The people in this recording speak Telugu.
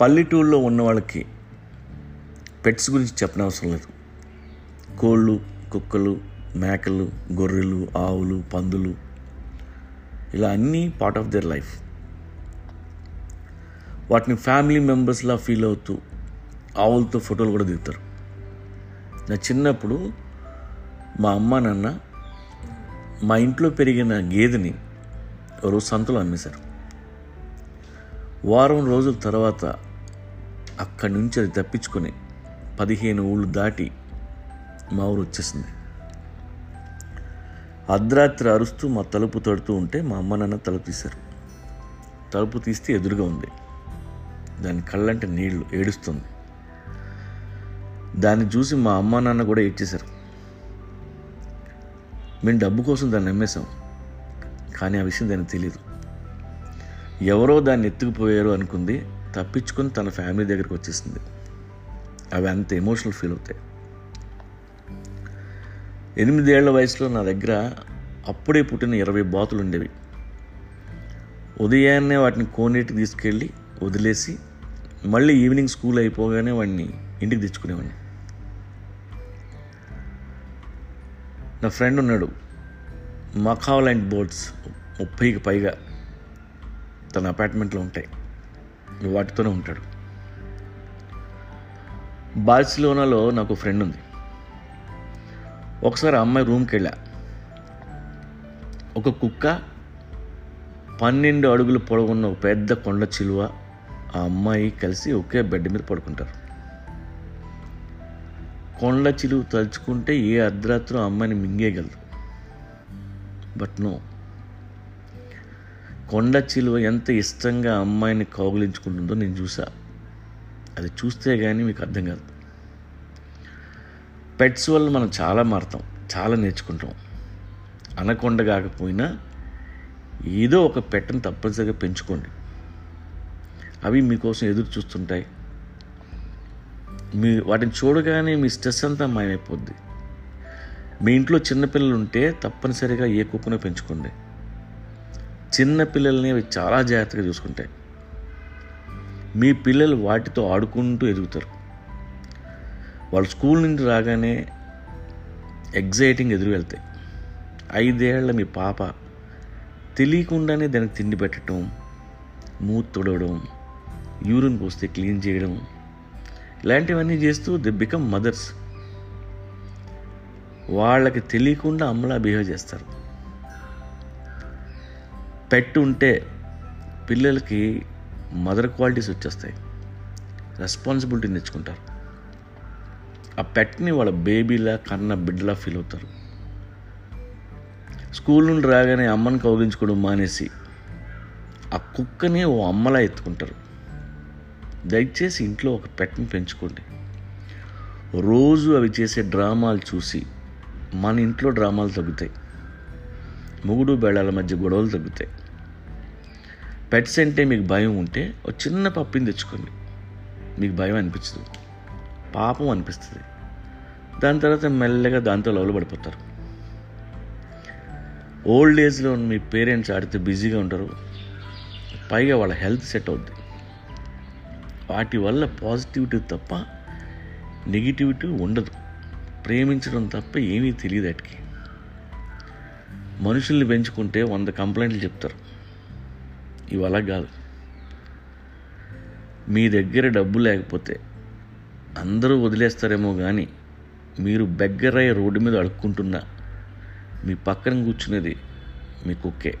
పల్లెటూళ్ళలో ఉన్న వాళ్ళకి పెట్స్ గురించి చెప్పనవసరం లేదు. కోళ్ళు కుక్కలు మేకలు గొర్రెలు ఆవులు పందులు ఇలా అన్నీ పార్ట్ ఆఫ్ దర్ లైఫ్ వాటిని ఫ్యామిలీ మెంబర్స్లా ఫీల్ అవుతూ ఆవులతో ఫోటోలు కూడా దిగుతారు. నా చిన్నప్పుడు మా అమ్మ నాన్న మా ఇంట్లో పెరిగిన గేదెని ఓ రోజు సంతలో అమ్మేశారు. వారం రోజుల తర్వాత అక్కడి నుంచి అది తప్పించుకొని పదిహేను ఊళ్ళు దాటి మా ఊరు వచ్చేసింది. అర్ధరాత్రి అరుస్తూ మా తలుపు తడుతూ ఉంటే మా అమ్మ నాన్న తలుపు తీశారు. తలుపు తీస్తే ఎదురుగా ఉంది. దాని కళ్ళంటే నీళ్ళు ఏడుస్తుంది. దాన్ని చూసి మా అమ్మ నాన్న కూడా ఏడ్చేశారు. మేము డబ్బు కోసం దాన్ని నమ్మేశాం కానీ ఆ విషయం దానికి తెలియదు ఎవరో దాన్ని ఎత్తుకుపోయారు అనుకుంది తప్పించుకుని తన ఫ్యామిలీ దగ్గరికి వచ్చేసింది. అవి అంత ఎమోషనల్ ఫీల్ అవుతాయి. ఎనిమిదేళ్ళ వయసులో నా దగ్గర అప్పుడే పుట్టిన ఇరవై బాతులు ఉండేవి. ఉదయాన్నే వాటిని కోనేటికి తీసుకెళ్ళి వదిలేసి మళ్ళీ ఈవినింగ్ స్కూల్ అయిపోగానే వాడిని ఇంటికి తెచ్చుకునేవాడిని. నా ఫ్రెండ్ ఉన్నాడు మఖావ్ లాంటి బోర్డ్స్. ముప్పైకి పైగా తన అపార్ట్మెంట్లో ఉంటాయి. వాటితోనే ఉంటాడు. బార్సిలోనాలో నాకు ఫ్రెండ్ ఉంది. ఒకసారి ఆ అమ్మాయి రూమ్కి వెళ్ళా. ఒక కుక్క పన్నెండు అడుగులు పొడవున్న ఒక పెద్ద కొండ చిలువ ఆ అమ్మాయి కలిసి ఒకే బెడ్ మీద పడుకుంటారు. కొండ చిలువ తలుచుకుంటే ఏ అర్ధరాత్రం అమ్మాయిని మింగేయగలదు. But no. కొండ చిలువ ఎంత ఇష్టంగా అమ్మాయిని కౌగిలించుకుంటుందో నేను చూసా. అది చూస్తే కానీ మీకు అర్థం కాదు. పెట్స్ వల్ల మనం చాలా మారుతాం చాలా నేర్చుకుంటాం. అనకొండ కాకపోయినా ఏదో ఒక పెట్టను తప్పనిసరిగా పెంచుకోండి. అవి మీకోసం ఎదురు చూస్తుంటాయి. మీ వాటిని చూడగానే మీ స్ట్రెస్ అంతా మాయమైపోద్ది. మీ ఇంట్లో చిన్నపిల్లలు ఉంటే తప్పనిసరిగా ఏ కుక్కనో పెంచుకోండి. చిన్న పిల్లల్ని అవి చాలా జాగ్రత్తగా చూసుకుంటాయి మీ పిల్లలు వాటితో ఆడుకుంటూ ఎదుగుతారు. వాళ్ళు స్కూల్ నుండి రాగానే ఎగ్జైటింగ్ ఎదురు వెళ్తాయి. ఐదేళ్ళ మీ పాప తెలియకుండానే దానికి తిండి పెట్టడం మూత్ తుడవడం యూరిన్ పోస్తే క్లీన్ చేయడం ఇలాంటివన్నీ చేస్తూ ది బికమ్ మదర్స్. వాళ్ళకి తెలియకుండా అమ్మలా బిహేవ్ చేస్తారు. పెట్ ఉంటే పిల్లలకి మదర్ క్వాలిటీస్ వచ్చేస్తాయి. రెస్పాన్సిబిలిటీ నేర్చుకుంటారు. ఆ పెట్ని వాళ్ళ బేబీలా కన్న బిడ్డలా ఫీల్ అవుతారు. స్కూల్ నుండి రాగానే అమ్మని కౌగించుకోవడం మానేసి ఆ కుక్కని ఓ అమ్మలా ఎత్తుకుంటారు. దయచేసి ఇంట్లో ఒక పెట్ని పెంచుకోండి. రోజు అవి చేసే డ్రామాలు చూసి మన ఇంట్లో డ్రామాలు తగ్గుతాయి. మొగుడు బేళాల మధ్య గొడవలు తగ్గుతాయి. పెట్స్ అంటే మీకు భయం ఉంటే ఒక చిన్న పప్పిని తెచ్చుకోండి. మీకు భయం అనిపించదు. పాపం అనిపిస్తుంది. దాని తర్వాత మెల్లగా దాంతో లవ్లో పడిపోతారు. ఓల్డ్ ఏజ్లో మీ పేరెంట్స్ ఆడితే బిజీగా ఉంటారు. పైగా వాళ్ళ హెల్త్ సెట్ అవుద్ది. వాటి వల్ల పాజిటివిటీ తప్ప నెగిటివిటీ ఉండదు. ప్రేమించడం తప్ప ఏమీ తెలియదు వాటికి. మనుషుల్ని పెంచుకుంటే వంద కంప్లైంట్లు చెప్తారు. ఇవి అలా కాదు. మీ దగ్గర డబ్బు లేకపోతే అందరూ వదిలేస్తారేమో కానీ మీరు బెగ్గరయ్యే రోడ్డు మీద అడుక్కుంటున్నా మీ పక్కన కూర్చునేది మీ కుక్కే.